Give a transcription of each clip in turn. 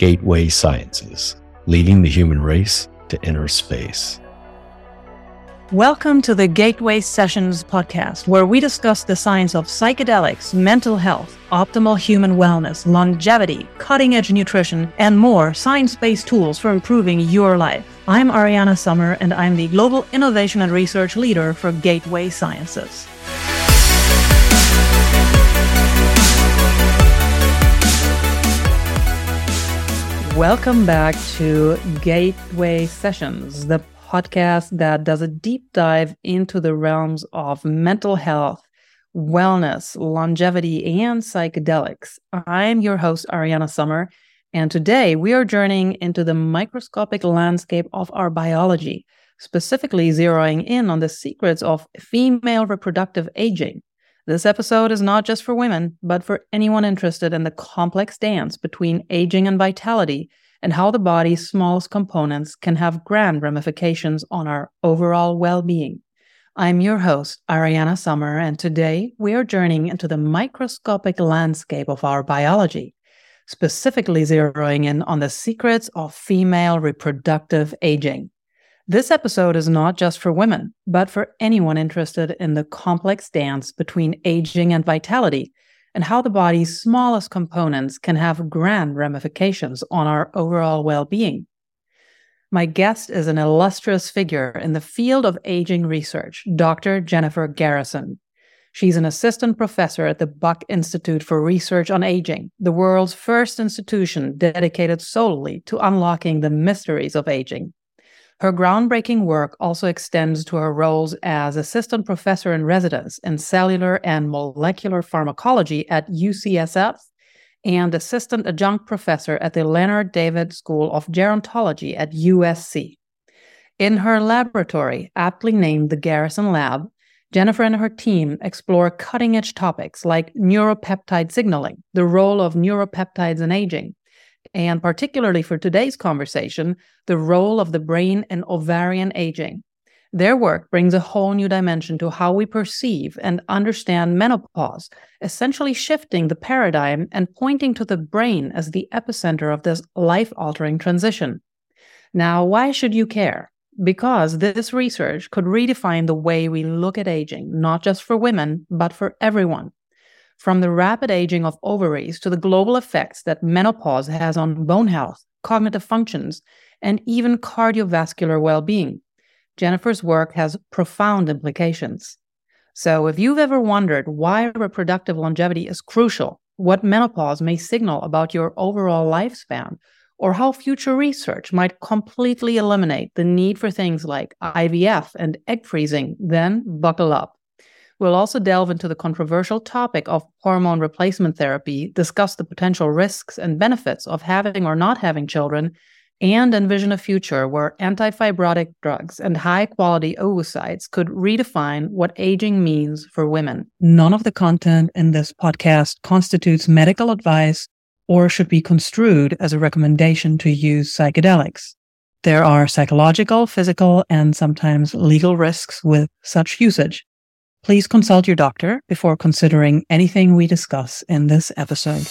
Gateway Sciences, leading the human race to inner space. Welcome to the Gateway Sessions podcast, where we discuss the science of psychedelics, mental health, optimal human wellness, longevity, cutting edge nutrition, and more science based tools for improving your life. I'm Ariane Sommer, and I'm the Global Innovation and Research Leader for Gateway Sciences. Welcome back to Gateway Sessions, the podcast that does a deep dive into the realms of mental health, wellness, longevity, and psychedelics. I'm your host, Ariane Sommer, and today we are journeying into the microscopic landscape of our biology, specifically zeroing in on the secrets of female reproductive aging. This episode is not just for women, but for anyone interested in the complex dance between aging and vitality and how the body's smallest components can have grand ramifications on our overall well being. I'm your host, Ariane Sommer, and today we are journeying into the microscopic landscape of our biology, specifically zeroing in on the secrets of female reproductive aging. This episode is not just for women, but for anyone interested in the complex dance between aging and vitality and how the body's smallest components can have grand ramifications on our overall well being. My guest is an illustrious figure in the field of aging research, Dr. Jennifer Garrison. She's an assistant professor at the Buck Institute for Research on Aging, the world's first institution dedicated solely to unlocking the mysteries of aging. Her groundbreaking work also extends to her roles as assistant professor in residence in cellular and molecular pharmacology at UCSF and assistant adjunct professor at the Leonard Davis School of Gerontology at USC. In her laboratory, aptly named the Garrison Lab, Jennifer and her team explore cutting edge topics like neuropeptide signaling, the role of neuropeptides in aging, and particularly for today's conversation, the role of the brain in ovarian aging. Their work brings a whole new dimension to how we perceive and understand menopause, essentially shifting the paradigm and pointing to the brain as the epicenter of this life altering transition. Now, why should you care? Because this research could redefine the way we look at aging, not just for women, but for everyone from the rapid aging of ovaries to the global effects that menopause has on bone health, cognitive functions, and even cardiovascular well being. Jennifer's work has profound implications. So, if you've ever wondered why reproductive longevity is crucial, what menopause may signal about your overall lifespan, or how future research might completely eliminate the need for things like IVF and egg freezing, then buckle up. We'll also delve into the controversial topic of hormone replacement therapy, discuss the potential risks and benefits of having or not having children, and envision a future where antifibrotic drugs and high quality oocytes could redefine what aging means for women. None of the content in this podcast constitutes medical advice or should be construed as a recommendation to use psychedelics. There are psychological, physical, and sometimes legal risks with such usage. Please consult your doctor before considering anything we discuss in this episode.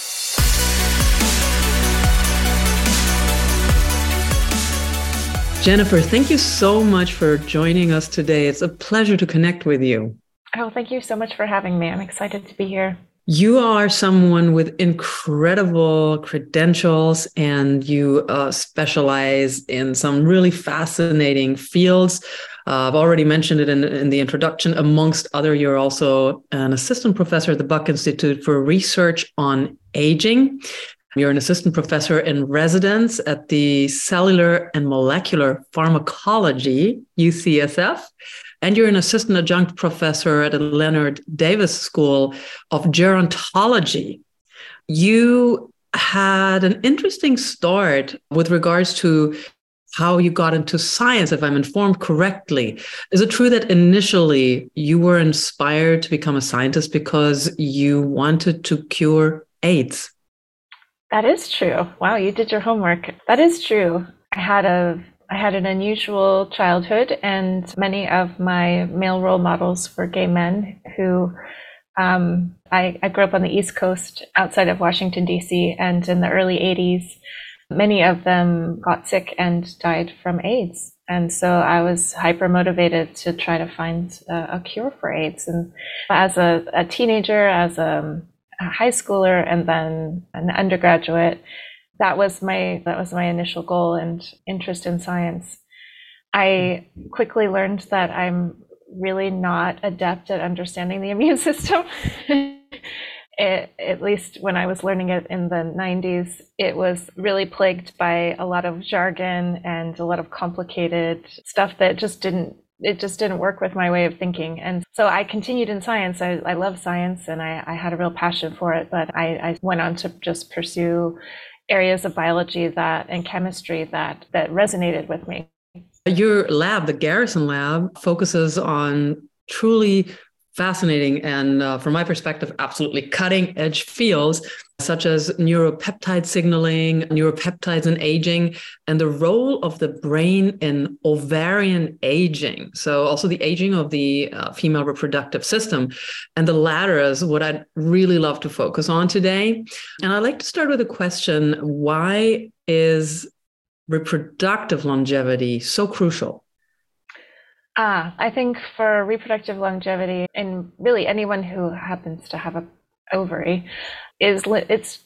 Jennifer, thank you so much for joining us today. It's a pleasure to connect with you. Oh, thank you so much for having me. I'm excited to be here. You are someone with incredible credentials and you uh, specialize in some really fascinating fields. Uh, I've already mentioned it in, in the introduction. Amongst other, you're also an assistant professor at the Buck Institute for Research on Aging. You're an assistant professor in residence at the Cellular and Molecular Pharmacology, UCSF. And you're an assistant adjunct professor at the Leonard Davis School of Gerontology. You had an interesting start with regards to how you got into science, if I'm informed correctly. Is it true that initially you were inspired to become a scientist because you wanted to cure AIDS? That is true. Wow, you did your homework. That is true. I had a I had an unusual childhood, and many of my male role models were gay men who um, I, I grew up on the East Coast outside of Washington, D.C., and in the early 80s, many of them got sick and died from AIDS. And so I was hyper motivated to try to find a, a cure for AIDS. And as a, a teenager, as a, a high schooler, and then an undergraduate, that was my that was my initial goal and interest in science. I quickly learned that I'm really not adept at understanding the immune system. It, at least when I was learning it in the 90s, it was really plagued by a lot of jargon and a lot of complicated stuff that just didn't it just didn't work with my way of thinking. And so I continued in science. I, I love science and I, I, had a real passion for it, but I, I went on to just pursue areas of biology that and chemistry that that resonated with me. Your lab, the Garrison Lab, focuses on truly fascinating and, uh, from my perspective, absolutely cutting edge fields such as neuropeptide signaling, neuropeptides in aging, and the role of the brain in ovarian aging. So, also the aging of the uh, female reproductive system. And the latter is what I'd really love to focus on today. And I'd like to start with a question why is reproductive longevity so crucial? Ah, I think for reproductive longevity, and really anyone who happens to have a ovary, is it's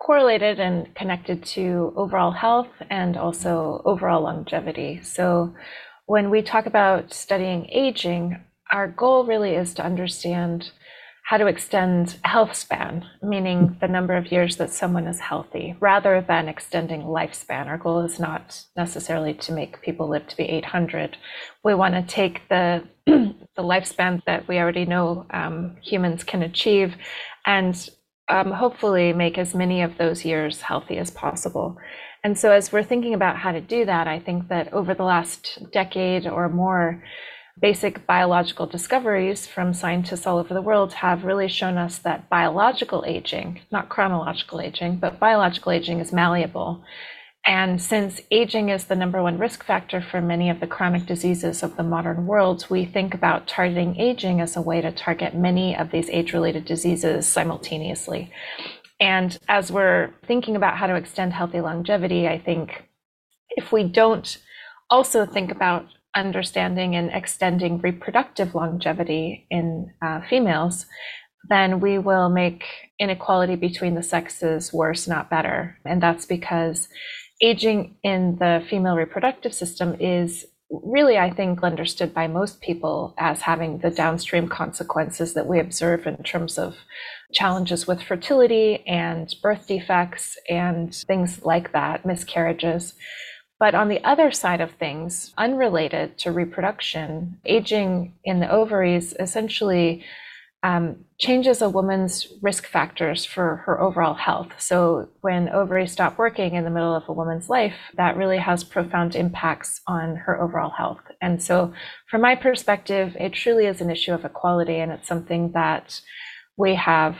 correlated and connected to overall health and also overall longevity. So when we talk about studying aging, our goal really is to understand how to extend health span, meaning the number of years that someone is healthy, rather than extending lifespan. Our goal is not necessarily to make people live to be 800. We want to take the the lifespan that we already know um, humans can achieve, and um, hopefully make as many of those years healthy as possible. And so, as we're thinking about how to do that, I think that over the last decade or more, basic biological discoveries from scientists all over the world have really shown us that biological aging, not chronological aging, but biological aging is malleable. And since aging is the number one risk factor for many of the chronic diseases of the modern world, we think about targeting aging as a way to target many of these age related diseases simultaneously. And as we're thinking about how to extend healthy longevity, I think if we don't also think about understanding and extending reproductive longevity in uh, females, then we will make inequality between the sexes worse, not better. And that's because aging in the female reproductive system is really, I think, understood by most people as having the downstream consequences that we observe in terms of challenges with fertility and birth defects and things like that, miscarriages. But on the other side of things, unrelated to reproduction, aging in the ovaries essentially um, changes a woman's risk factors for her overall health. So when ovaries stop working in the middle of a woman's life, that really has profound impacts on her overall health. And so, from my perspective, it truly is an issue of equality, and it's something that we have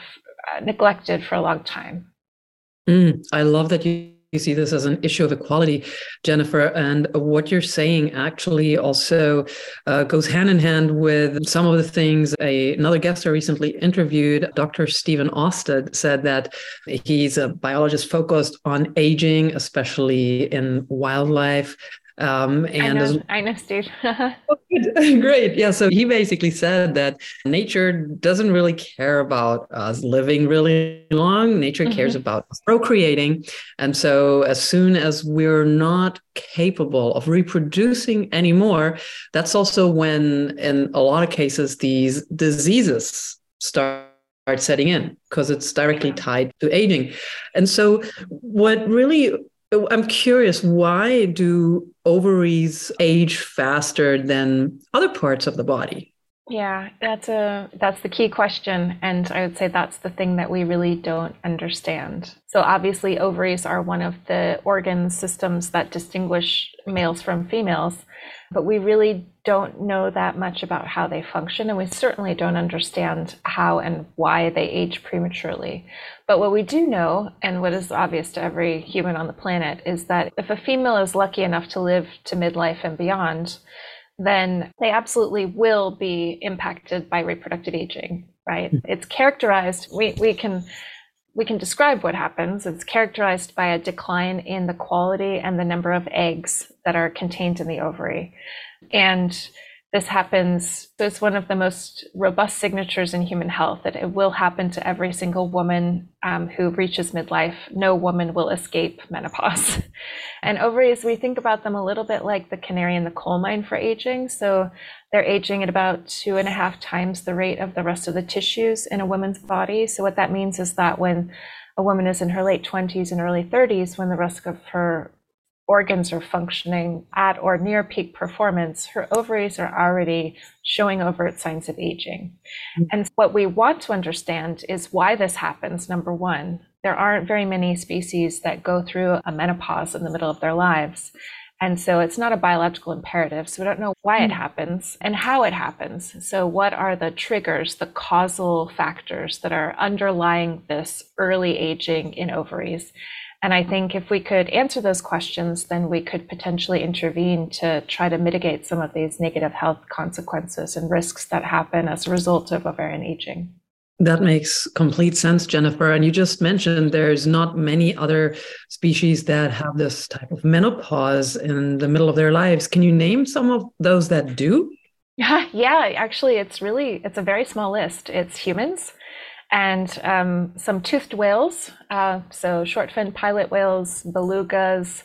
uh, neglected for a long time. Mm, I love that you you see this as an issue of equality, Jennifer. And what you're saying actually also uh, goes hand in hand with some of the things a, another guest I recently interviewed, Dr. Steven Austad, said that he's a biologist focused on aging, especially in wildlife. Um, and I know, I know Steve. Great. Yeah. So he basically said that nature doesn't really care about us living really long. Nature mm-hmm. cares about procreating. And so as soon as we're not capable of reproducing anymore, that's also when, in a lot of cases, these diseases start setting in because it's directly tied to aging. And so what really I'm curious, why do ovaries age faster than other parts of the body? Yeah, that's a that's the key question and I would say that's the thing that we really don't understand. So obviously ovaries are one of the organ systems that distinguish males from females, but we really don't know that much about how they function and we certainly don't understand how and why they age prematurely. But what we do know and what is obvious to every human on the planet is that if a female is lucky enough to live to midlife and beyond, then they absolutely will be impacted by reproductive aging, right? Mm-hmm. It's characterized, we, we can we can describe what happens. It's characterized by a decline in the quality and the number of eggs that are contained in the ovary. And this happens, so it's one of the most robust signatures in human health that it will happen to every single woman um, who reaches midlife. No woman will escape menopause. and ovaries, we think about them a little bit like the canary in the coal mine for aging. So they're aging at about two and a half times the rate of the rest of the tissues in a woman's body. So what that means is that when a woman is in her late 20s and early 30s, when the rest of her organs are functioning at or near peak performance, her ovaries are already showing overt signs of aging. Mm-hmm. And what we want to understand is why this happens. Number one, there aren't very many species that go through a menopause in the middle of their lives. And so it's not a biological imperative. So we don't know why it mm. happens and how it happens. So, what are the triggers, the causal factors that are underlying this early aging in ovaries? And I think if we could answer those questions, then we could potentially intervene to try to mitigate some of these negative health consequences and risks that happen as a result of ovarian aging. That makes complete sense, Jennifer. And you just mentioned there's not many other species that have this type of menopause in the middle of their lives. Can you name some of those that do? Yeah, yeah. Actually, it's really it's a very small list. It's humans, and um, some toothed whales, uh, so short-finned pilot whales, belugas,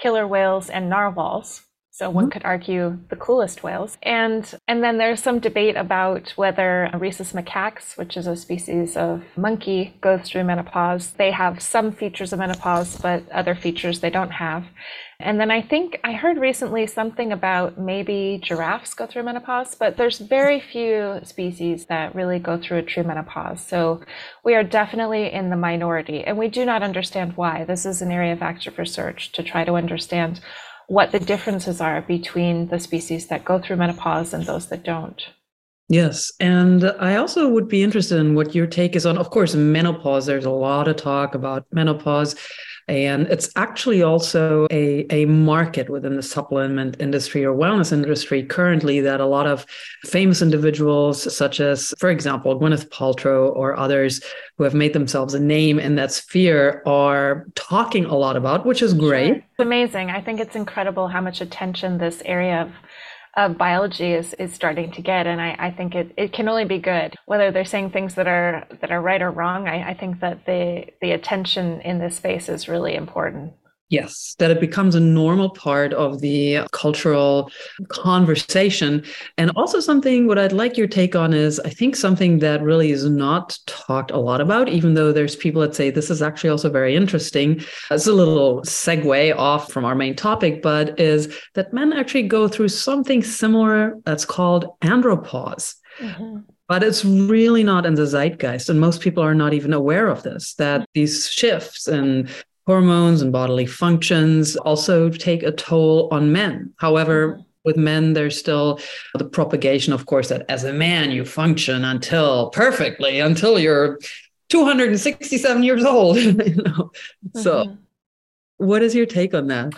killer whales, and narwhals. So one mm-hmm. could argue the coolest whales. And and then there's some debate about whether rhesus macaques, which is a species of monkey, goes through menopause. They have some features of menopause, but other features they don't have. And then I think I heard recently something about maybe giraffes go through menopause, but there's very few species that really go through a true menopause. So we are definitely in the minority, and we do not understand why. This is an area of active research to try to understand what the differences are between the species that go through menopause and those that don't. Yes. And I also would be interested in what your take is on, of course, menopause. There's a lot of talk about menopause. And it's actually also a, a market within the supplement industry or wellness industry currently that a lot of famous individuals, such as, for example, Gwyneth Paltrow or others who have made themselves a name in that sphere, are talking a lot about, which is great. It's amazing. I think it's incredible how much attention this area of of biology is, is starting to get. And I, I think it, it can only be good. Whether they're saying things that are that are right or wrong, I, I think that the the attention in this space is really important. Yes, that it becomes a normal part of the cultural conversation. And also, something what I'd like your take on is I think something that really is not talked a lot about, even though there's people that say this is actually also very interesting. It's a little segue off from our main topic, but is that men actually go through something similar that's called andropause. Mm-hmm but it's really not in the zeitgeist and most people are not even aware of this that these shifts and hormones and bodily functions also take a toll on men. However, mm-hmm. with men, there's still the propagation, of course, that as a man, you function until perfectly, until you're 267 years old. you know? Mm-hmm. So, what is your take on that?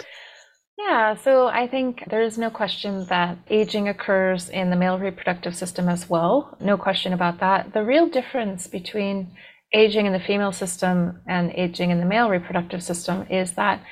Yeah, so I think there is no question that aging occurs in the male reproductive system as well. No question about that. The real difference between aging in the female system and aging in the male reproductive system is that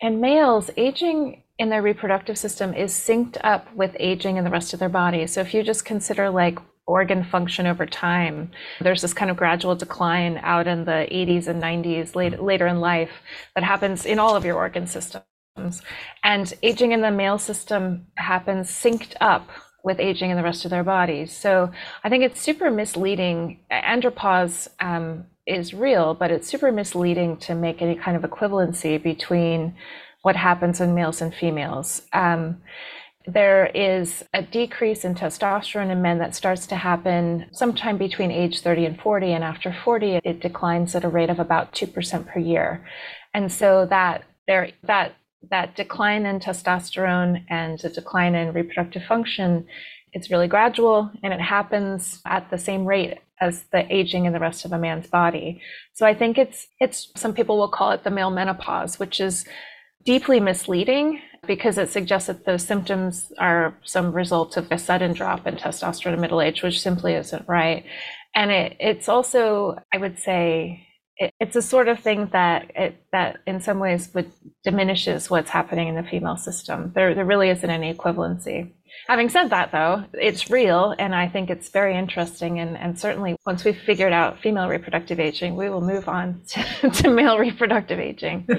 in males, aging in their reproductive system is synced up with aging in the rest of their body. So if you just consider like organ function over time, there's this kind of gradual decline out in the 80s and 90s late, later in life that happens in all of your organ systems. And aging in the male system happens synced up with aging in the rest of their bodies. So I think it's super misleading. Andropause um, is real, but it's super misleading to make any kind of equivalency between what happens in males and females. Um, there is a decrease in testosterone in men that starts to happen sometime between age 30 and 40. And after 40, it declines at a rate of about 2% per year. And so that there, that that decline in testosterone and the decline in reproductive function, it's really gradual and it happens at the same rate as the aging in the rest of a man's body. So I think it's it's some people will call it the male menopause, which is deeply misleading because it suggests that those symptoms are some result of a sudden drop in testosterone in middle age, which simply isn't right. And it, it's also, I would say, it, it's a sort of thing that it, that in some ways would diminishes what's happening in the female system. There there really isn't any equivalency. Having said that, though, it's real, and I think it's very interesting. And, and certainly, once we've figured out female reproductive aging, we will move on to, to male reproductive aging.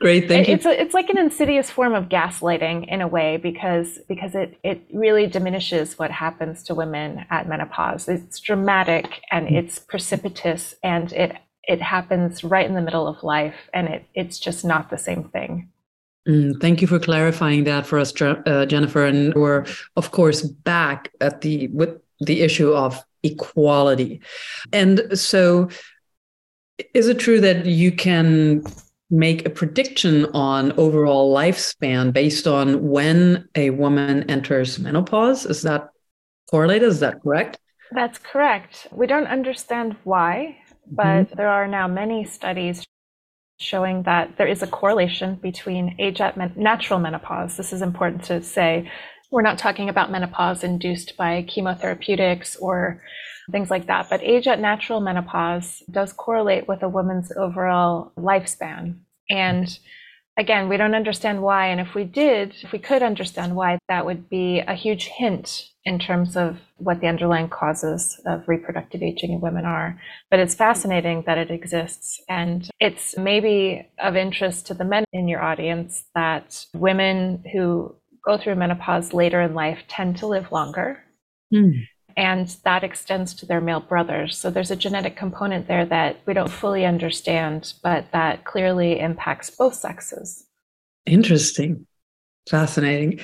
Great, thank you. It's a, it's like an insidious form of gaslighting in a way because because it it really diminishes what happens to women at menopause. It's dramatic and mm. it's precipitous and it it happens right in the middle of life and it it's just not the same thing. Mm, thank you for clarifying that for us, uh, Jennifer. And we're of course back at the with the issue of equality. And so, is it true that you can make a prediction on overall lifespan based on when a woman enters menopause. Is that correlated? Is that correct? That's correct. We don't understand why, but mm-hmm. there are now many studies showing that there is a correlation between age at men- natural menopause. This is important to say. We're not talking about menopause induced by chemotherapeutics or things like that. But age at natural menopause does correlate with a woman's overall lifespan. And again, we don't understand why. And if we did, if we could understand why, that would be a huge hint in terms of what the underlying causes of reproductive aging in women are. But it's fascinating that it exists. And it's maybe of interest to the men in your audience that women who go through menopause later in life tend to live longer. Mm and that extends to their male brothers. So there's a genetic component there that we don't fully understand, but that clearly impacts both sexes. Interesting. Fascinating.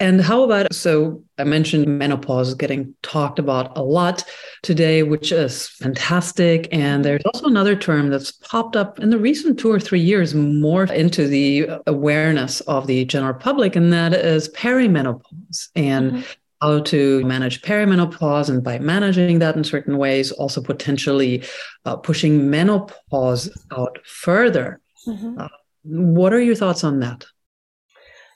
And how about so I mentioned menopause getting talked about a lot today, which is fantastic. And there's also another term that's popped up in the recent two or three years more into the awareness of the general public, and that is perimenopause. And mm-hmm how to manage perimenopause and by managing that in certain ways also potentially uh, pushing menopause out further. Mm-hmm. uh, what are your thoughts on that?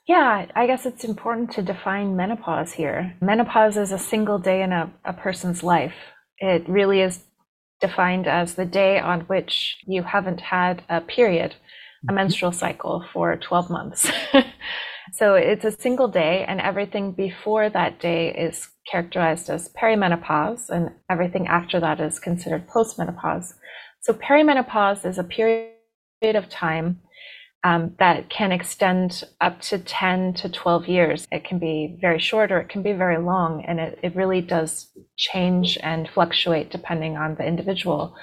Yeah i guess it's important to define menopause here. Menopause is a single day in a, a person's life. It really is defined as the day on which you haven't had a period a mm-hmm. menstrual cycle for 12 months So it's a single day, and everything before that day is characterized as perimenopause, and everything after that is considered postmenopause. So perimenopause is a period of time um, that can extend up to 10 to 12 years. It can be very short or it can be very long, and it, it really does change and fluctuate depending on the individual.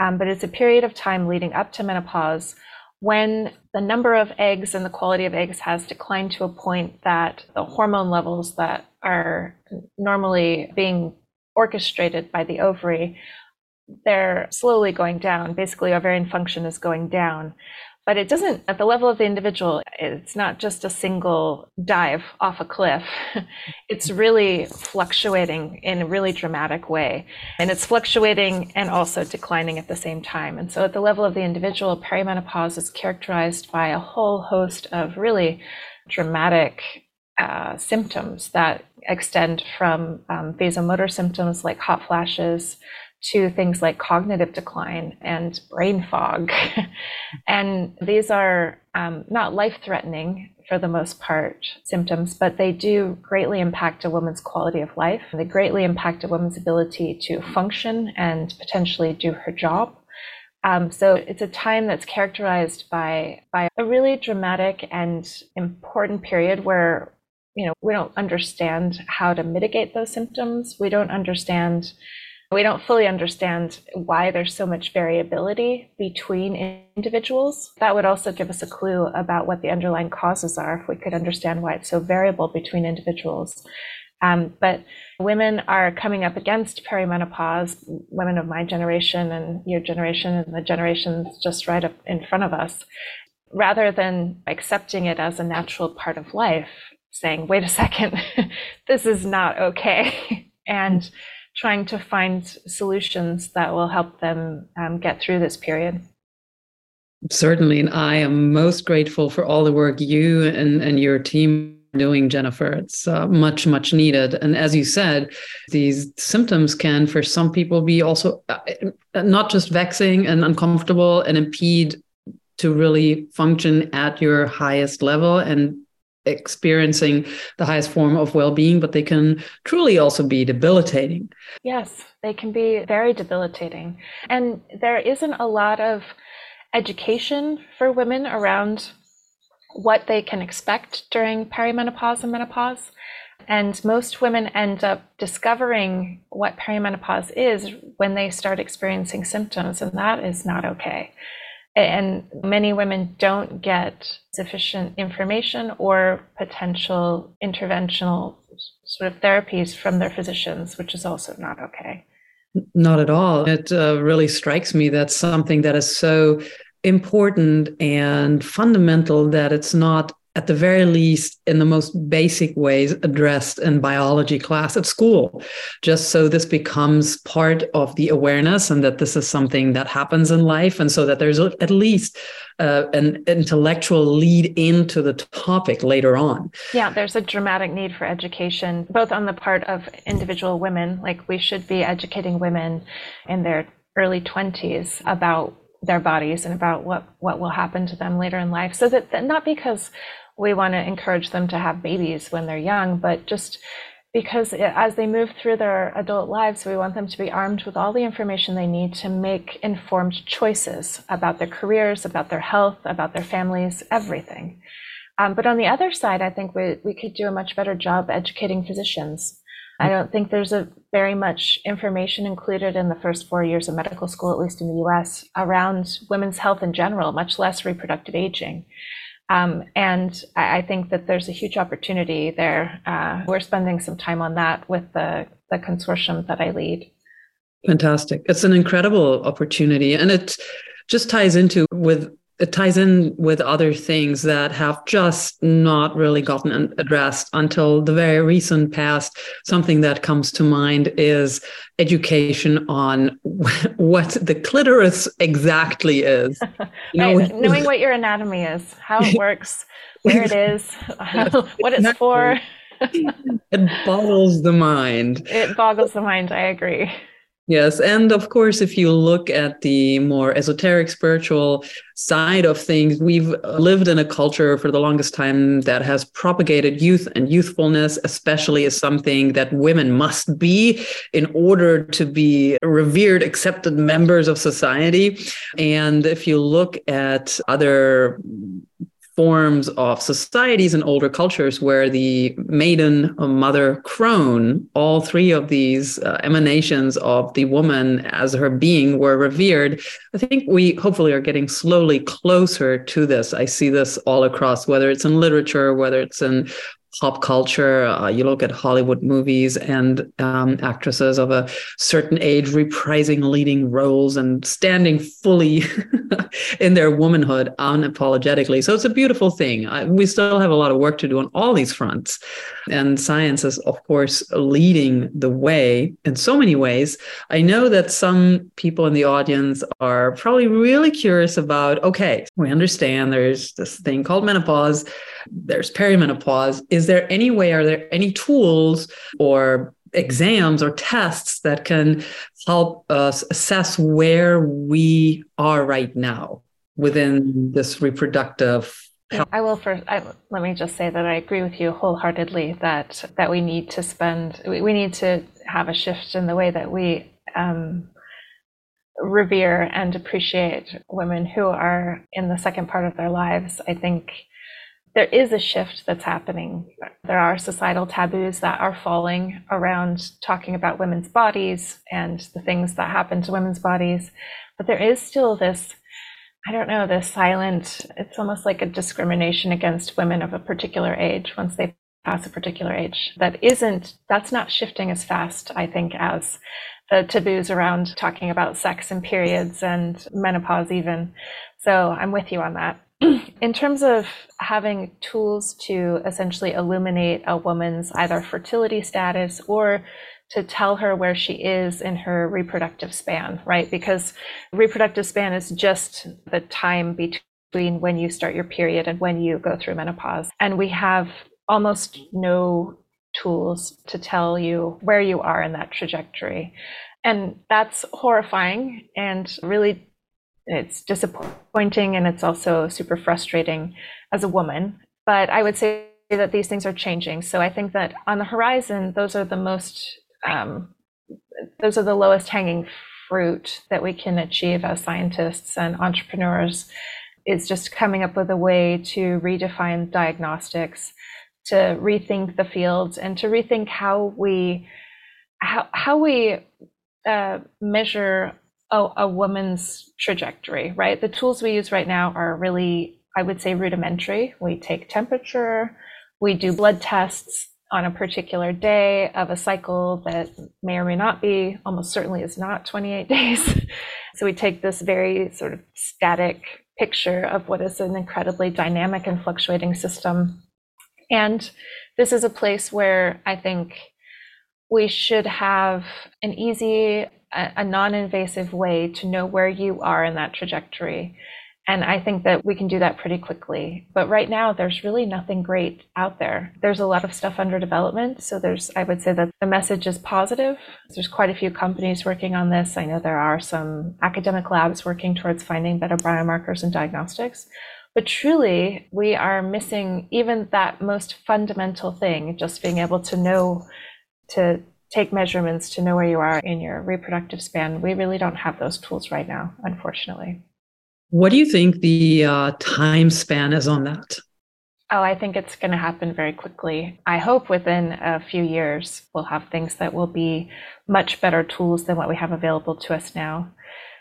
Um, but it's a period of time leading up to menopause when the number of eggs and the quality of eggs has declined to a point that the hormone levels that are normally being orchestrated by the ovary they're slowly going down. Basically ovarian function is going down but it doesn't at the level of the individual it's not just a single dive off a cliff. It's really fluctuating in a really dramatic way. And it's fluctuating and also declining at the same time. And so at the level of the individual perimenopause is characterized by a whole host of really dramatic uh, symptoms that extend from um, vasomotor symptoms like hot flashes to things like cognitive decline and brain fog. and these are um, not life threatening for the most part symptoms, but they do greatly impact a woman's quality of life. They greatly impact a woman's ability to function and potentially do her job. Um, so it's a time that's characterized by by a really dramatic and important period where you know we don't understand how to mitigate those symptoms. We don't understand we don't fully understand why there's so much variability between individuals. That would also give us a clue about what the underlying causes are if we could understand why it's so variable between individuals. Um, but women are coming up against perimenopause, women of my generation and your generation and the generations just right up in front of us, rather than accepting it as a natural part of life, saying, wait a second, this is not okay. and trying to find solutions that will help them um, get through this period. Certainly. And I am most grateful for all the work you and, and your team are doing, Jennifer. It's uh, much, much needed. And as you said, these symptoms can, for some people, be also uh, not just vexing and uncomfortable and impede to really function at your highest level and experiencing the highest form of well-being but they can truly also be debilitating. Yes they can be very debilitating. And there isn't a lot of education for women around what they can expect during perimenopause and menopause. And most women end up discovering what perimenopause is when they start experiencing symptoms and that is not okay and many women don't get sufficient information or potential interventional sort of therapies from their physicians, which is also not okay. Not at all. It uh, really strikes me that something that is so important and fundamental that it's not at the very least, in the most basic ways, addressed in biology class at school, just so this becomes part of the awareness and that this is something that happens in life. And so that there's at least uh, an intellectual lead into the topic later on. Yeah, there's a dramatic need for education, both on the part of individual women, like we should be educating women in their early 20s about their bodies and about what what will happen to them later in life so that, that not because we want to encourage them to have babies when they're young, but just because as they move through their adult lives, we want them to be armed with all the information they need to make informed choices about their careers, about their health, about their families, everything. Um, but on the other side, I think we, we could do a much better job educating physicians. I don't think there's a very much information included in the first four years of medical school, at least in the US, around women's health in general, much less reproductive aging. Um, and I, think that there's a huge opportunity there. Uh, we're spending some time on that with the, the consortium that I lead. Fantastic. It's an incredible opportunity. And it just ties into with it ties in with other things that have just not really gotten addressed until the very recent past. Something that comes to mind is education on what the clitoris exactly is. You know, right. Knowing what your anatomy is, how it works, where it is, what it's for. it boggles the mind. It boggles the mind. I agree. Yes. And of course, if you look at the more esoteric spiritual side of things, we've lived in a culture for the longest time that has propagated youth and youthfulness, especially as something that women must be in order to be revered, accepted members of society. And if you look at other forms of societies and older cultures where the maiden mother crone, all three of these uh, emanations of the woman as her being were revered. I think we hopefully are getting slowly closer to this. I see this all across, whether it's in literature, whether it's in pop culture. Uh, you look at Hollywood movies and um, actresses of a certain age reprising leading roles and standing fully in their womanhood unapologetically. So it's a beautiful thing. I, we still have a lot of work to do on all these fronts. And science is, of course, leading the way in so many ways. I know that some people in the audience are probably really curious about okay, we understand there's this thing called menopause, there's perimenopause. Is there any way, are there any tools or exams or tests that can help us assess where we are right now within this reproductive I will first. I, let me just say that I agree with you wholeheartedly that that we need to spend. We, we need to have a shift in the way that we um, revere and appreciate women who are in the second part of their lives. I think there is a shift that's happening. There are societal taboos that are falling around talking about women's bodies and the things that happen to women's bodies, but there is still this I don't know, this silent, it's almost like a discrimination against women of a particular age once they pass a particular age. That isn't, that's not shifting as fast, I think, as the taboos around talking about sex and periods and menopause, even. So I'm with you on that. In terms of having tools to essentially illuminate a woman's either fertility status or to tell her where she is in her reproductive span, right? Because reproductive span is just the time between when you start your period and when you go through menopause. And we have almost no tools to tell you where you are in that trajectory. And that's horrifying and really it's disappointing and it's also super frustrating as a woman. But I would say that these things are changing. So I think that on the horizon, those are the most, um, those are the lowest hanging fruit that we can achieve as scientists and entrepreneurs is just coming up with a way to redefine diagnostics, to rethink the fields, and to rethink how we how, how we uh, measure a, a woman's trajectory. Right, the tools we use right now are really, I would say, rudimentary. We take temperature, we do blood tests on a particular day of a cycle that may or may not be, almost certainly is not 28 days. so we take this very sort of static picture of what is an incredibly dynamic and fluctuating system. And this is a place where I think we should have an easy, a, non invasive way to know where you are in that trajectory. And I think that we can do that pretty quickly. But right now, there's really nothing great out there. There's a lot of stuff under development. So there's, I would say that the message is positive. There's quite a few companies working on this. I know there are some academic labs working towards finding better biomarkers and diagnostics. But truly, we are missing even that most fundamental thing, just being able to know, to take measurements, to know where you are in your reproductive span. We really don't have those tools right now, unfortunately. What do you think the uh, time span is on that? Oh, I think it's going to happen very quickly. I hope within a few years we'll have things that will be much better tools than what we have available to us now.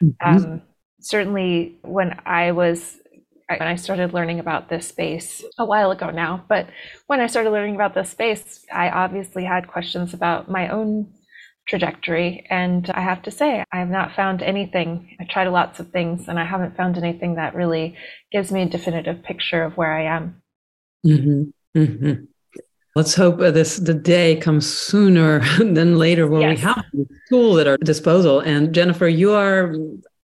Mm-hmm. Um, certainly, when I was when I started learning about this space a while ago now, but when I started learning about this space, I obviously had questions about my own trajectory. And I have to say, I have not found anything. I tried lots of things and I haven't found anything that really gives me a definitive picture of where I am. Mm-hmm. Mm-hmm. Let's hope this the day comes sooner than later when yes. we have the tool at our disposal. And Jennifer, you are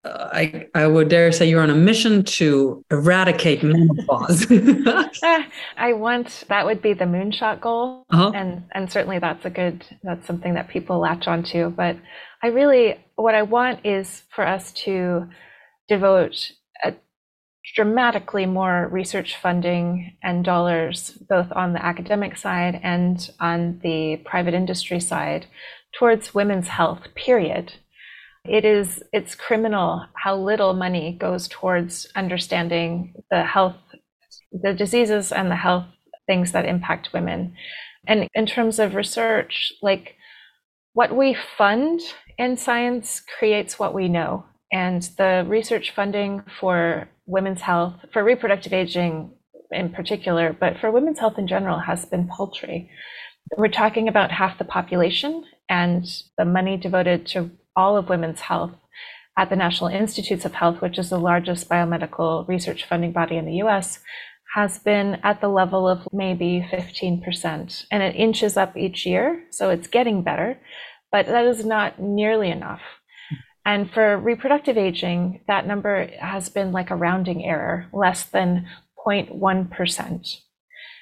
I, I would dare say you're on a mission to eradicate menopause. I want that would be the moonshot goal, uh-huh. and and certainly that's a good that's something that people latch onto. But I really what I want is for us to devote a dramatically more research funding and dollars, both on the academic side and on the private industry side, towards women's health. Period it is it's criminal how little money goes towards understanding the health the diseases and the health things that impact women. And in terms of research like what we fund in science creates what we know. And the research funding for women's health for reproductive aging in particular but for women's health in general has been paltry. We're talking about half the population and the money devoted to all of women's health at the National Institutes of Health, which is the largest biomedical research funding body in the US, has been at the level of maybe 15%. And it inches up each year, so it's getting better, but that is not nearly enough. And for reproductive aging, that number has been like a rounding error, less than 0.1%.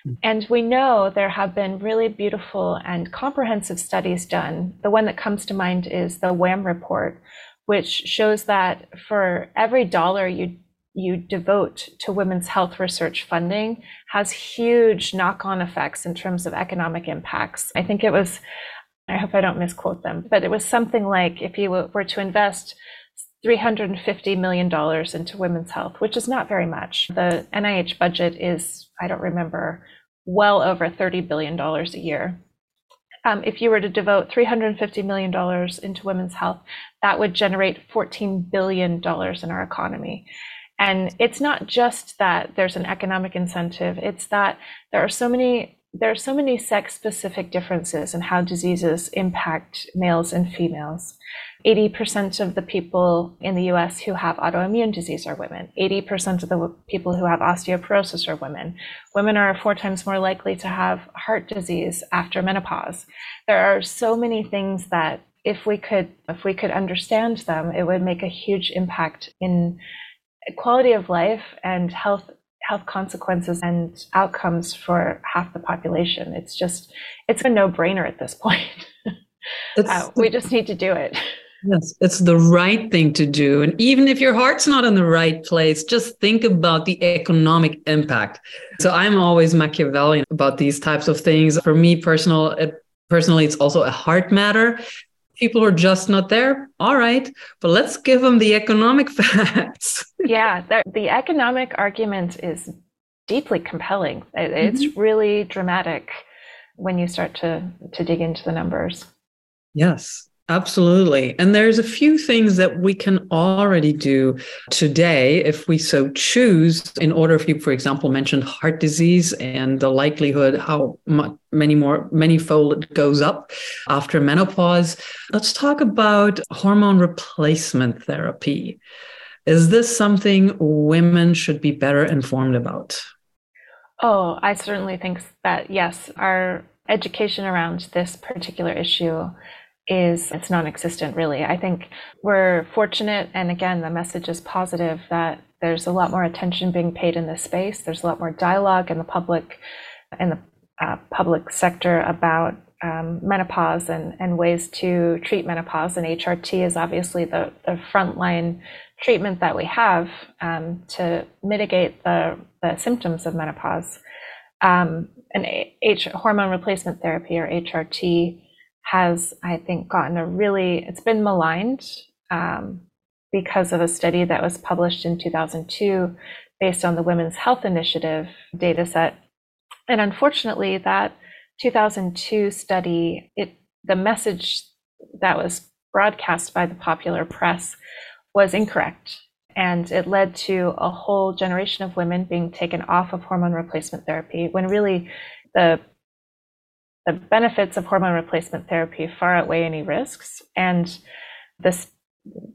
Mm. And we know there have been really beautiful and comprehensive studies done. The one that comes to mind is the WHAM report, which shows that for every dollar you you devote to women's health research funding has huge knock-on effects in terms of economic impacts. I think it was I hope I don't misquote them, but it was something like if you were to invest $350 million into women's health, which is not very much. The NIH budget is, I don't remember, well over $30 billion a year. Um, if you were to devote $350 million into women's health, that would generate $14 billion in our economy. And it's not just that there's an economic incentive, it's that there are so many there are so many sex specific differences in how diseases impact males and females. 80% of the people in the US who have autoimmune disease are women. 80% of the people who have osteoporosis are women. Women are four times more likely to have heart disease after menopause. There are so many things that if we could if we could understand them, it would make a huge impact in quality of life and health health consequences and outcomes for half the population. It's just, it's a no brainer at this point. uh, we just need to do it. Yes, it's the right thing to do. And even if your heart's not in the right place, just think about the economic impact. So I'm always Machiavellian about these types of things. For me personal, it, personally, it's also a heart matter. People are just not there. All right, but let's give them the economic facts. yeah, the, the, economic argument is deeply compelling. It, it's mm-hmm. really dramatic when you start to to dig into the numbers. Yes. Absolutely. And there's a few things that we can already do today if we so choose, in order if you, for example, mentioned heart disease and the likelihood how much, many more, many fold it goes up after menopause. Let's talk about hormone replacement therapy. Is this something women should be better informed about? Oh, I certainly think that, yes, our education around this particular issue is it's non-existent really. I think we're fortunate and again the message is positive that there's a lot more attention being paid in this space. There's a lot more dialogue in the public in the uh, public sector about um, menopause and, and ways to treat menopause. And hrt is obviously the, the frontline treatment that we have um, to mitigate the, the symptoms of menopause. Um, and H- hormone replacement therapy or hrt has, I think, gotten a really, it's been maligned um, because of a study that was published in 2002 based on the Women's Health Initiative dataset. And unfortunately, that 2002 study, it the message that was broadcast by the popular press was incorrect. And it led to a whole generation of women being taken off of hormone replacement therapy when really the the benefits of hormone replacement therapy far outweigh any risks. And this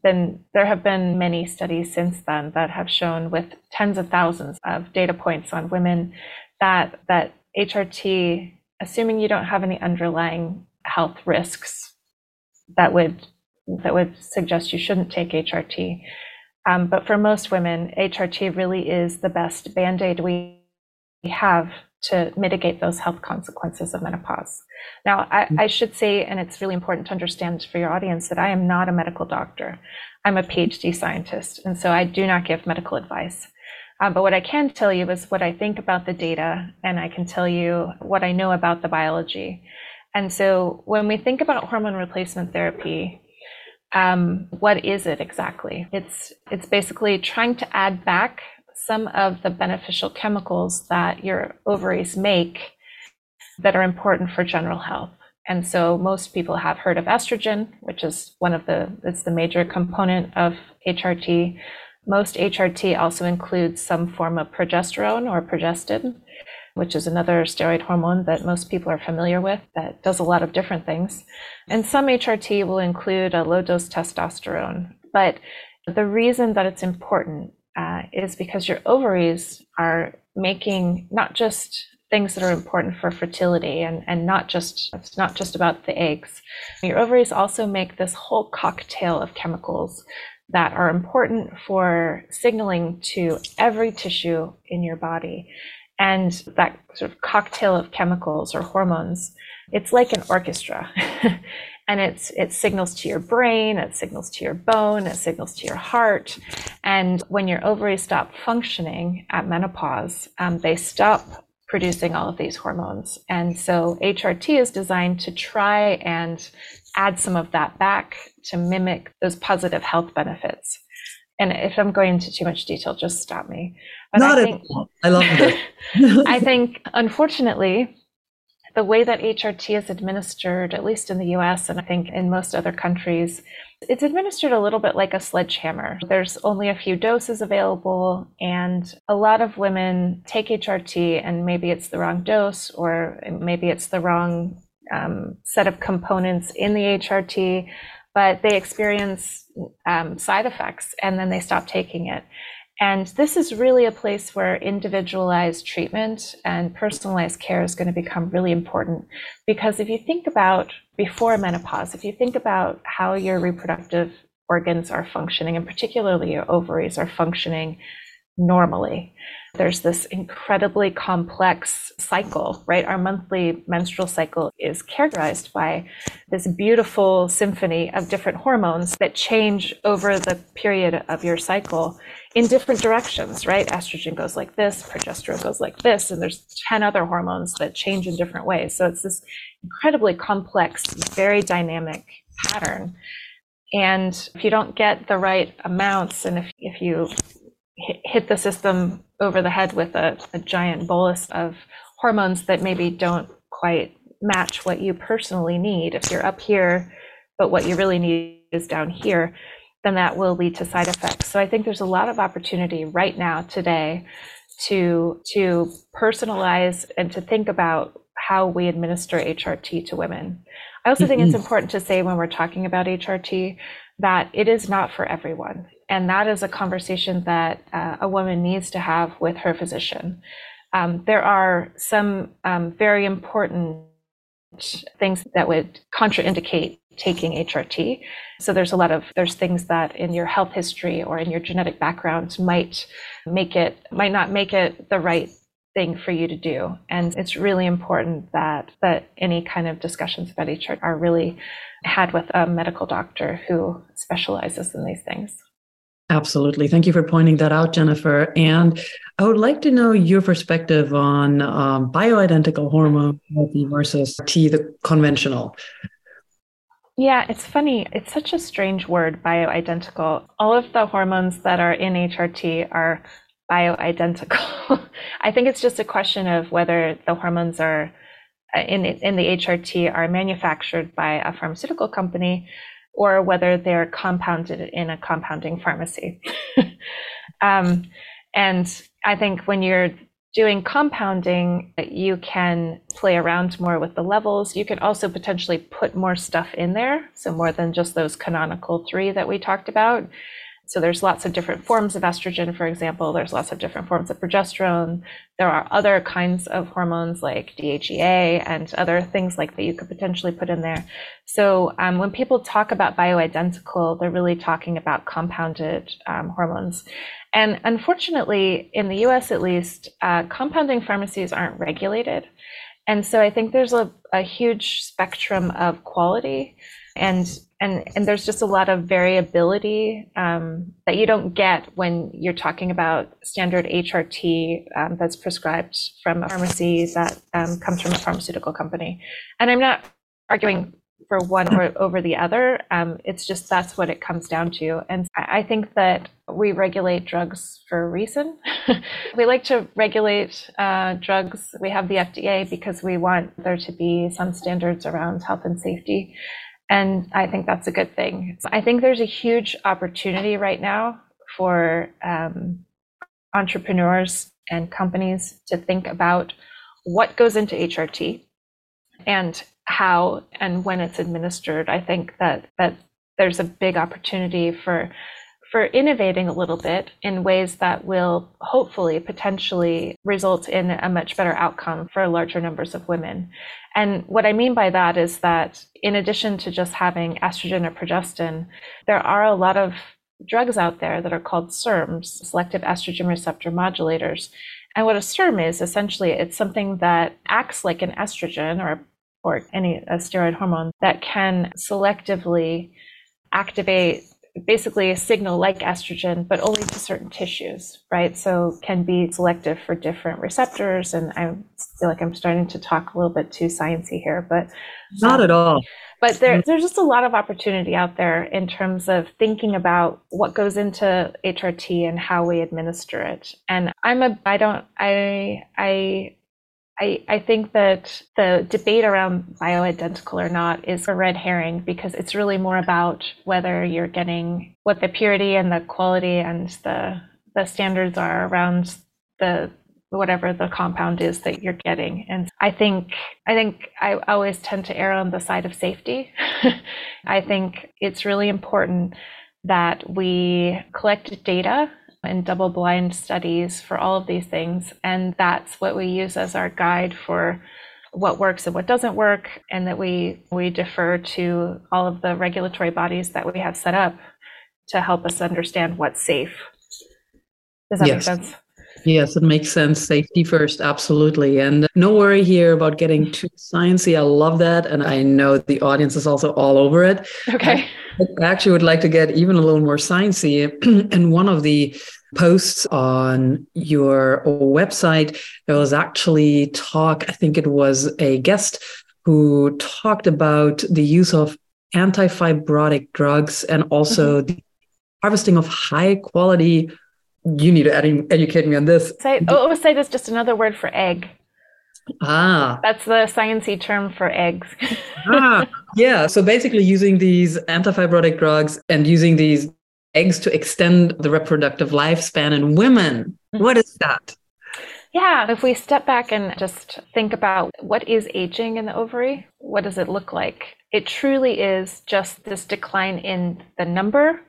been there have been many studies since then that have shown with tens of thousands of data points on women that that HRT, assuming you don't have any underlying health risks that would that would suggest you shouldn't take HRT. Um, but for most women, HRT really is the best band aid we have to mitigate those health consequences of menopause. Now, I, mm-hmm. I, should say, and it's really important to understand for your audience, that I am not a medical doctor. I'm a PhD scientist, and so I do not give medical advice. Um, but what I can tell you is what I think about the data, and I can tell you what I know about the biology. And so when we think about hormone replacement therapy, um, what is it exactly? It's it's basically trying to add back some of the beneficial chemicals that your ovaries make that are important for general health. And so most people have heard of estrogen, which is one of the, it's the major component of HRT. Most HRT also includes some form of progesterone or progestin, which is another steroid hormone that most people are familiar with that does a lot of different things. And some HRT will include a low dose testosterone. But the reason that it's important uh, is because your ovaries are making not just things that are important for fertility and, and not just it's not just about the eggs. Your ovaries also make this whole cocktail of chemicals that are important for signaling to every tissue in your body. And that sort of cocktail of chemicals or hormones, it's like an orchestra. and it's it signals to your brain it signals to your bone it signals to your heart and when your ovaries stop functioning at menopause um, they stop producing all of these hormones and so hrt is designed to try and add some of that back to mimic those positive health benefits and if i'm going into too much detail just stop me but Not I think, at all. I love it. I think, unfortunately, the way that HRT is administered, at least in the US and I think in most other countries, it's administered a little bit like a sledgehammer. There's only a few doses available, and a lot of women take HRT and maybe it's the wrong dose or maybe it's the wrong um, set of components in the HRT, but they experience um, side effects and then they stop taking it. And this is really a place where individualized treatment and personalized care is going to become really important. Because if you think about before menopause, if you think about how your reproductive organs are functioning, and particularly your ovaries are functioning normally. There's this incredibly complex cycle, right? Our monthly menstrual cycle is characterized by this beautiful symphony of different hormones that change over the period of your cycle in different directions, right? Estrogen goes like this, progesterone goes like this, and there's 10 other hormones that change in different ways. So it's this incredibly complex, very dynamic pattern. And if you don't get the right amounts, and if, if you hit the system over the head with a, a giant bolus of hormones that maybe don't quite match what you personally need. If you're up here, but what you really need is down here, then that will lead to side effects. So I think there's a lot of opportunity right now today to to personalize and to think about how we administer HRT to women. I also think it's mm-hmm. important to say when we're talking about HRT that it is not for everyone. And that is a conversation that uh, a woman needs to have with her physician. Um, there are some um, very important things that would contraindicate taking HRT. So there's a lot of there's things that in your health history or in your genetic background might make it might not make it the right thing for you to do. And it's really important that that any kind of discussions about HRT are really had with a medical doctor who specializes in these things. Absolutely. Thank you for pointing that out, Jennifer. And I would like to know your perspective on um, bioidentical hormone therapy versus T, the conventional. Yeah, it's funny. It's such a strange word, bioidentical. All of the hormones that are in HRT are bioidentical. I think it's just a question of whether the hormones are uh, in in the HRT are manufactured by a pharmaceutical company or whether they're compounded in a compounding pharmacy. um, and I think when you're doing compounding, you can play around more with the levels. You can also potentially put more stuff in there, so more than just those canonical three that we talked about. So there's lots of different forms of estrogen, for example. There's lots of different forms of progesterone. There are other kinds of hormones like DHEA and other things like that you could potentially put in there. So um, when people talk about bioidentical, they're really talking about compounded um, hormones. And unfortunately, in the US at least, uh, compounding pharmacies aren't regulated. And so I think there's a, a huge spectrum of quality and and and there's just a lot of variability um, that you don't get when you're talking about standard HRT um, that's prescribed from a pharmacy that um, comes from a pharmaceutical company. And I'm not arguing for one or over the other. Um, it's just that's what it comes down to. And I think that we regulate drugs for a reason. we like to regulate uh, drugs. We have the FDA because we want there to be some standards around health and safety. And I think that's a good thing. I think there's a huge opportunity right now for um, entrepreneurs and companies to think about what goes into HRT and how and when it's administered. I think that that there's a big opportunity for for innovating a little bit in ways that will hopefully potentially result in a much better outcome for larger numbers of women. And what I mean by that is that in addition to just having estrogen or progestin, there are a lot of drugs out there that are called SERMs, selective estrogen receptor modulators. And what a SERM is essentially, it's something that acts like an estrogen or or any steroid hormone that can selectively activate basically a signal like estrogen, but only to certain tissues, right? So can be selective for different receptors. And I feel like I'm starting to talk a little bit too sciencey here, but not um, at all. But there, there's just a lot of opportunity out there in terms of thinking about what goes into HRT and how we administer it. And I'm a, I don't, I, I I, I think that the debate around bioidentical or not is a red herring because it's really more about whether you're getting what the purity and the quality and the the standards are around the whatever the compound is that you're getting. And I think I think I always tend to err on the side of safety. I think it's really important that we collect data and double blind studies for all of these things. And that's what we use as our guide for what works and what doesn't work, and that we, we defer to all of the regulatory bodies that we have set up to help us understand what's safe. Does that Yes. make sense? Yes, it makes sense. Safety first, absolutely. And no worry here about getting too sciencey. I love that. And I know the audience is also all over it. Okay. I actually would like to get even a little more sciencey. and one of the posts on your website, there was actually talk, I think it was a guest who talked about the use of antifibrotic drugs and also mm-hmm. the harvesting of high quality. You need to ed- educate me on this. Say, oh, oocyte is just another word for egg. Ah, That's the sciencey term for eggs. ah, yeah. So basically, using these antifibrotic drugs and using these eggs to extend the reproductive lifespan in women. What is that? Yeah, if we step back and just think about what is aging in the ovary, what does it look like? It truly is just this decline in the number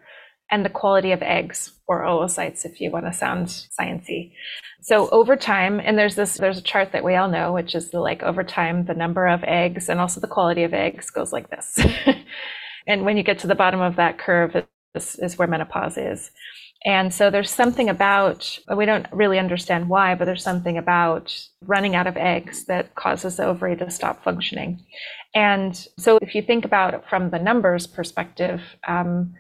and the quality of eggs or oocytes, if you want to sound sciencey. So over time, and there's this, there's a chart that we all know, which is the like over time, the number of eggs and also the quality of eggs goes like this. and when you get to the bottom of that curve, this is where menopause is. And so there's something about, we don't really understand why, but there's something about running out of eggs that causes the ovary to stop functioning. And so if you think about it from the numbers perspective, um,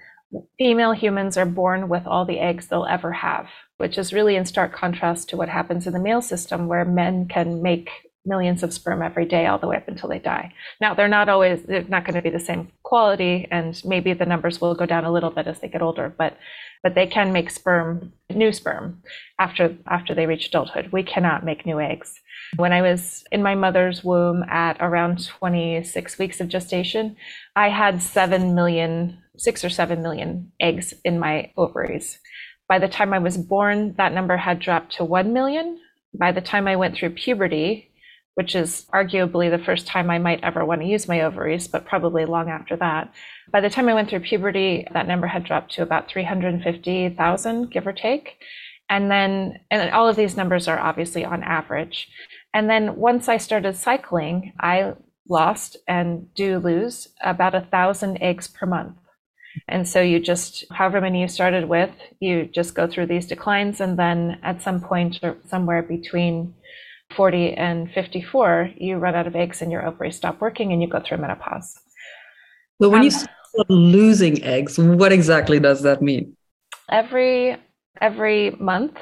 female humans are born with all the eggs they'll ever have, which is really in stark contrast to what happens in the male system, where men can make millions of sperm every day all the way up until they die. Now, they're not always, they're not going to be the same quality, and maybe the numbers will go down a little bit as they get older, but but they can make sperm, new sperm, after after they reach adulthood. We cannot make new eggs. When I was in my mother's womb at around 26 weeks of gestation, I had 7 million, six or 7 million eggs in my ovaries. By the time I was born, that number had dropped to 1 million. By the time I went through puberty, which is arguably the first time I might ever want to use my ovaries, but probably long after that. By the time I went through puberty, that number had dropped to about 350,000, give or take. And then, and all of these numbers are obviously on average. And then once I started cycling, I lost and do lose about a thousand eggs per month. And so you just, however many you started with, you just go through these declines. And then at some point, or somewhere between 40 and 54, you run out of eggs and your ovaries stop working and you go through menopause. So when you Um, start losing eggs, what exactly does that mean? Every every month,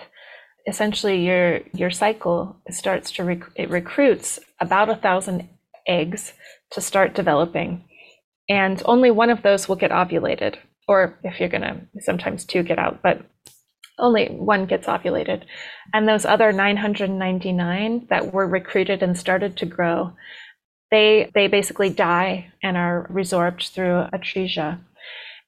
essentially your your cycle starts to rec- it recruits about a thousand eggs to start developing, and only one of those will get ovulated, or if you're gonna, sometimes two get out, but only one gets ovulated. And those other 999 that were recruited and started to grow, they they basically die and are resorbed through atresia.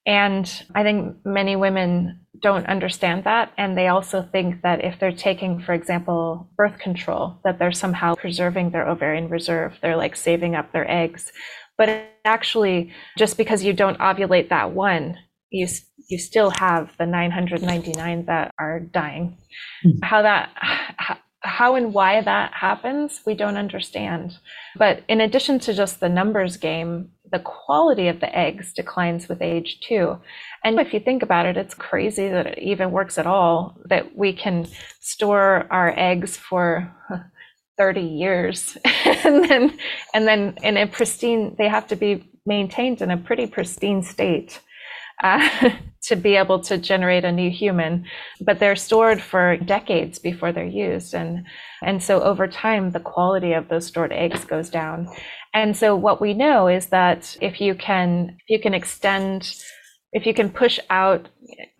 And I think many women don't understand that. And they also think that if they're taking, for example, birth control, that they're somehow preserving their ovarian reserve. They're like saving up their eggs. But actually, just because you don't ovulate that one, you, you still have the 999 that are dying. Mhm. How that, h- how and why that happens, we don't understand. But in addition to just the numbers game, the quality of the eggs declines with age too. And if you think about it, it's crazy that it even works at all, that we can store our eggs for 30 years. And then and then in a pristine they have to be maintained in a pretty pristine state uh, to be able to generate a new human. But they're stored for decades before they're used. And and so over time the quality of those stored eggs goes down. And so what we know is that if you can if you can extend if you can push out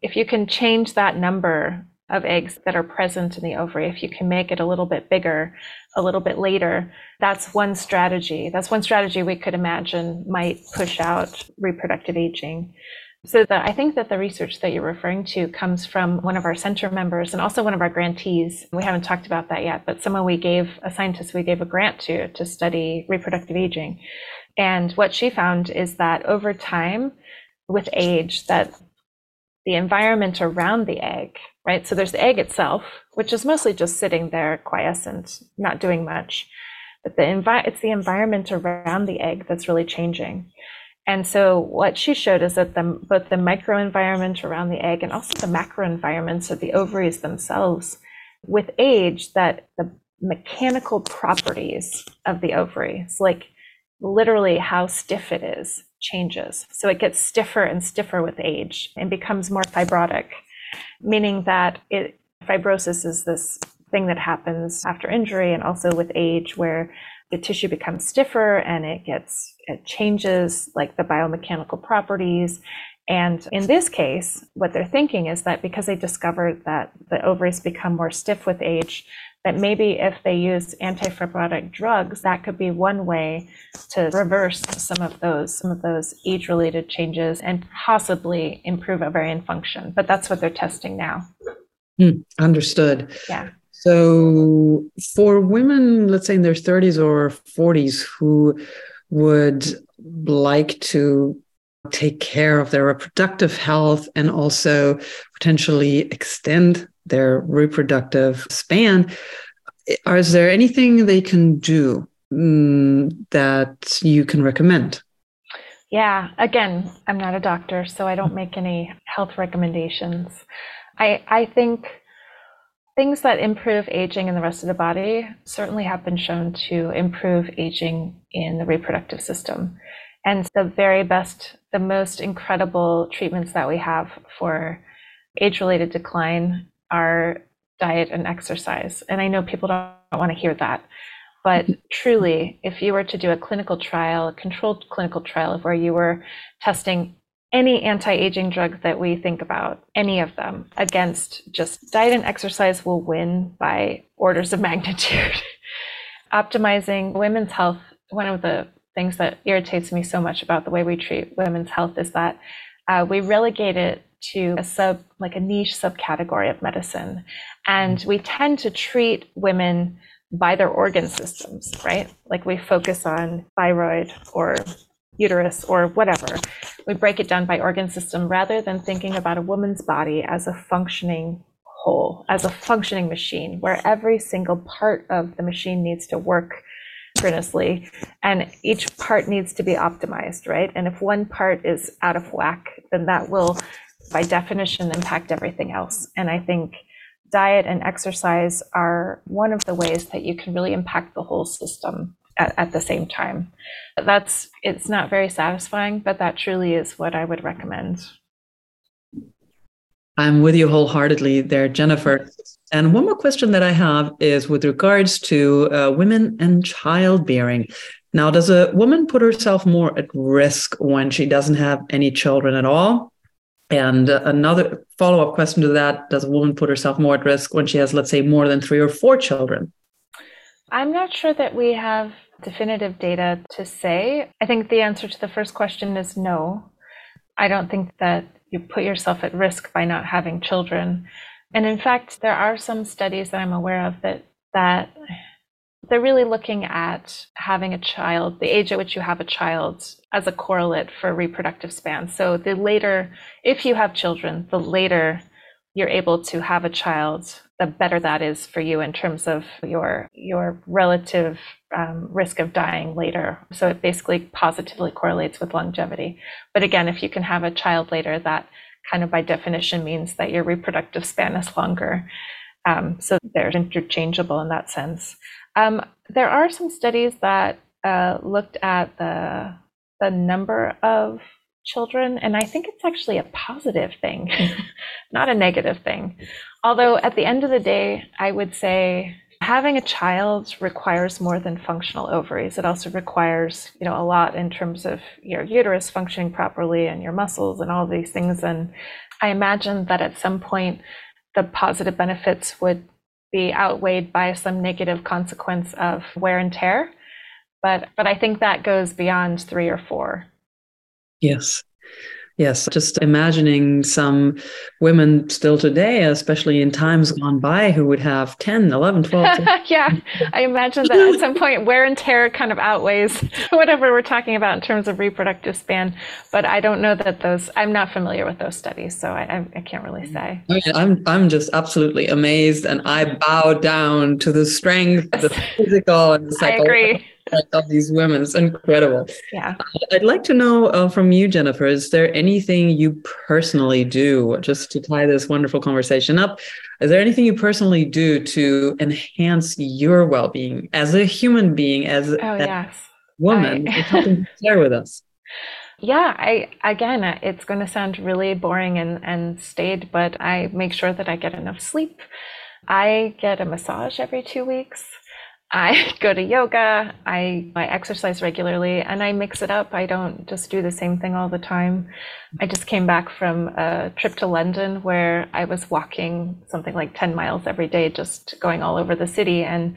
if you can change that number of eggs that are present in the ovary if you can make it a little bit bigger a little bit later that's one strategy that's one strategy we could imagine might push out reproductive aging so the, I think that the research that you're referring to comes from one of our center members and also one of our grantees. We haven't talked about that yet, but someone we gave a scientist we gave a grant to to study reproductive aging. And what she found is that over time, with age, that the environment around the egg, right? So there's the egg itself, which is mostly just sitting there quiescent, not doing much. But the envi- it's the environment around the egg that's really changing. And so what she showed is that the, both the microenvironment around the egg and also the macroenvironments of the ovaries themselves, with age, that the mechanical properties of the ovary, ovaries, like literally how stiff it is, changes. So it gets stiffer and stiffer with age and becomes more fibrotic, meaning that it, fibrosis is this thing that happens after injury and also with age where the tissue becomes stiffer and it gets it changes like the biomechanical properties. And in this case what they're thinking is that because they discovered that the ovaries become more stiff with age that maybe if they use antifibrotic drugs that could be one way to reverse some of those some of those age related changes and possibly improve ovarian function. But that's what they're testing now. Mm, understood. Yeah. So, for women, let's say in their 30s or 40s, who would like to take care of their reproductive health and also potentially extend their reproductive span, is there anything they can do mm, that you can recommend? Yeah, again, I'm not a doctor, so I don't make any health recommendations. I, I think Things that improve aging in the rest of the body certainly have been shown to improve aging in the reproductive system. And the very best, the most incredible treatments that we have for age related decline are diet and exercise. And I know people don't want to hear that. But truly, if you were to do a clinical trial, a controlled clinical trial of where you were testing any anti-aging drug that we think about, any of them, against just diet and exercise will win by orders of magnitude. Optimizing women's health, one of the things that irritates me so much about the way we treat women's health is that uh, we relegate it to a sub, like a niche subcategory of medicine. And we tend to treat women by their organ systems, right? Like we focus on thyroid or uterus or whatever. We break it down by organ system rather than thinking about a woman's body as a functioning whole, as a functioning machine where every single part of the machine needs to work synchronously and each part needs to be optimized, right? And if one part is out of whack, then that will by definition impact everything else. And I think diet and exercise are one of the ways that you can really impact the whole system at, at the same time. That's it's not very satisfying, but that truly is what I would recommend. I'm with you wholeheartedly there, Jennifer. And one more question that I have is with regards to uh, women and childbearing. Now, does a woman put herself more at risk when she doesn't have any children at all? And another follow up question to that Does a woman put herself more at risk when she has, let's say, more than three or four children? I'm not sure that we have definitive data to say. I think the answer to the first question is no. I don't think that you put yourself at risk by not having children. And in fact, there are some studies that I'm aware of that that they're really looking at having a child, the age at which you have a child, as a correlate for reproductive span. So the later, if you have children, the later you're able to have a child, the better that is for you in terms of your your relative um, risk of dying later. So it basically positively correlates with longevity. But again, if you can have a child later, that kind of by definition means that your reproductive span is longer. Um, so they're interchangeable in that sense. Um, there are some studies that uh, looked at the the number of children, and I think it's actually a positive thing, not a negative thing. Although at the end of the day, I would say having a child requires more than functional ovaries. It also requires, you know, a lot in terms of your uterus functioning properly and your muscles and all these things. And I imagine that at some point the positive benefits would be outweighed by some negative consequence of wear and tear. But but I think that goes beyond three or four. Yes. Yes, just imagining some women still today, especially in times gone by, who would have 10, 11, 12. yeah, I imagine that at some point wear and tear kind of outweighs whatever we're talking about in terms of reproductive span. But I don't know that those, I'm not familiar with those studies, so I, I can't really say. Oh, I'm, I'm just absolutely amazed and I bow down to the strength, the physical and the psychological of these women. It's incredible. Yeah. I'd like to know uh, from you, Jennifer, is there anything you personally do just to tie this wonderful conversation up? Is there anything you personally do to enhance your well being as a human being, as oh, a yes. woman? I... something to share with us. Yeah, I again, it's going to sound really boring and, and staid, but I make sure that I get enough sleep. I get a massage every two weeks. I go to yoga, I, I exercise regularly, and I mix it up. I don't just do the same thing all the time. I just came back from a trip to London where I was walking something like 10 miles every day, just going all over the city. And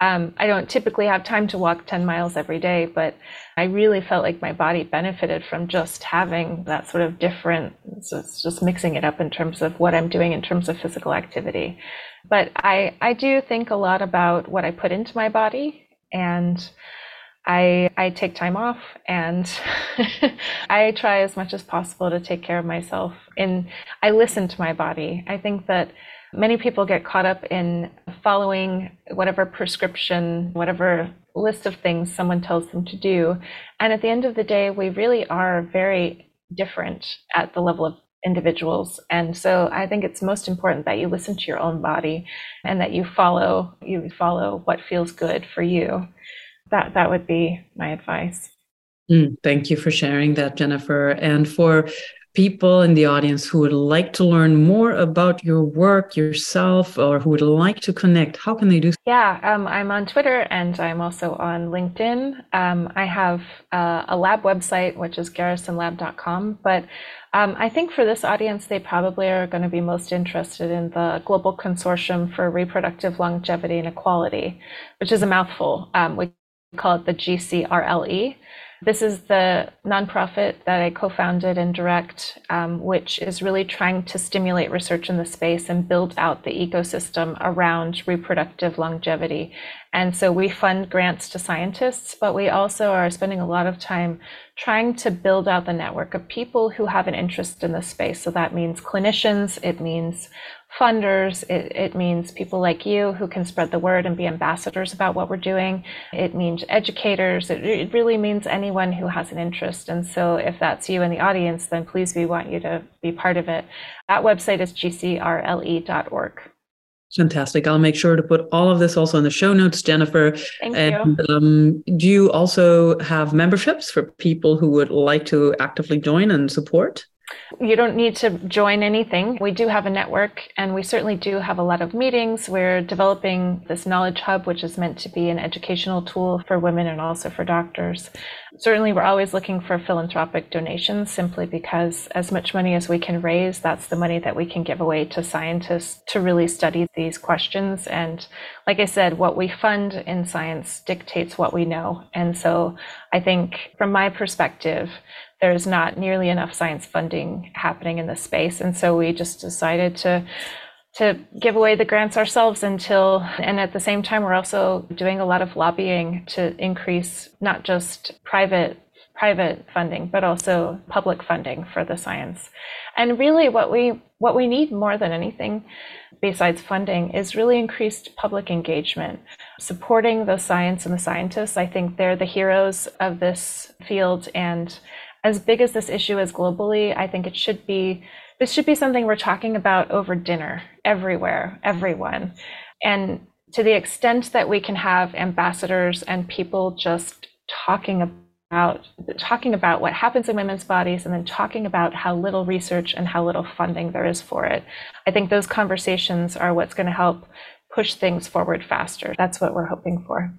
um, I don't typically have time to walk 10 miles every day, but I really felt like my body benefited from just having that sort of different, so it's just mixing it up in terms of what I'm doing in terms of physical activity. But I, I do think a lot about what I put into my body and I, I take time off and I try as much as possible to take care of myself. And I listen to my body. I think that Many people get caught up in following whatever prescription, whatever list of things someone tells them to do. And at the end of the day, we really are very different at the level of individuals. And so I think it's most important that you listen to your own body and that you follow you follow what feels good for you. That that would be my advice. Mm, thank you for sharing that, Jennifer. And for people in the audience who would like to learn more about your work yourself or who would like to connect, how can they do? so? Yeah, um, I'm on Twitter and I'm also on LinkedIn. Um, I have uh, a lab website, which is garrisonlab.com. But um, I think for this audience, they probably are going to be most interested in the Global Consortium for Reproductive Longevity and Equality, which is a mouthful. Um, we call it the GCRLE. This is the nonprofit that I co founded and direct, um, which is really trying to stimulate research in the space and build out the ecosystem around reproductive longevity. And so we fund grants to scientists, but we also are spending a lot of time trying to build out the network of people who have an interest in this space. So that means clinicians, it means funders. It, it, means people like you who can spread the word and be ambassadors about what we're doing. It means educators. It, it really means anyone who has an interest. And so if that's you in the audience, then please we want you to be part of it. That website is gcrle.org. Fantastic. I'll make sure to put all of this also in the show notes, Jennifer. Thank and, you. Um, do you also have memberships for people who would like to actively join and support? You don't need to join anything. We do have a network and we certainly do have a lot of meetings. We're developing this knowledge hub, which is meant to be an educational tool for women and also for doctors. Certainly, we're always looking for philanthropic donations simply because as much money as we can raise, that's the money that we can give away to scientists to really study these questions. And like I said, what we fund in science dictates what we know. And so I think from my perspective, there's not nearly enough science funding happening in this space. And so we just decided to to give away the grants ourselves until and at the same time we're also doing a lot of lobbying to increase not just private private funding but also public funding for the science and really what we what we need more than anything besides funding is really increased public engagement supporting the science and the scientists i think they're the heroes of this field and as big as this issue is globally, I think it should be this should be something we're talking about over dinner everywhere, everyone. And to the extent that we can have ambassadors and people just talking about talking about what happens in women's bodies and then talking about how little research and how little funding there is for it. I think those conversations are what's going to help push things forward faster. That's what we're hoping for.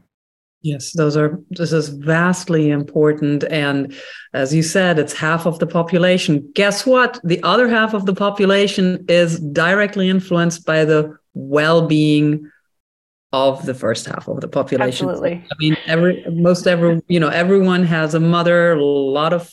Yes, those are this is vastly important. And as you said, it's half of the population. Guess what? The other half of the population is directly influenced by the well-being of the first half of the population. Absolutely. I mean, every most every you know, everyone has a mother, a lot of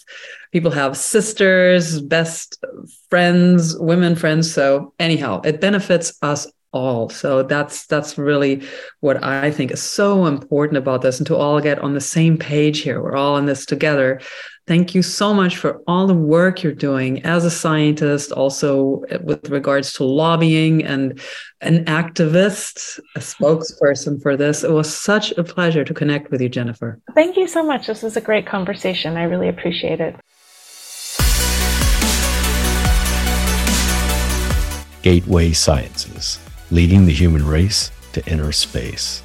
people have sisters, best friends, women friends. So anyhow, it benefits us all. So that's that's really what I think is so important about this and to all get on the same page here. We're all in this together. Thank you so much for all the work you're doing as a scientist, also eh, with regards to lobbying and an activist, a spokesperson for this. It was such a pleasure to connect with you, Jennifer. Thank you so much. This was a great conversation. I really appreciate it. Gateway Sessions, leading the human race to inner space.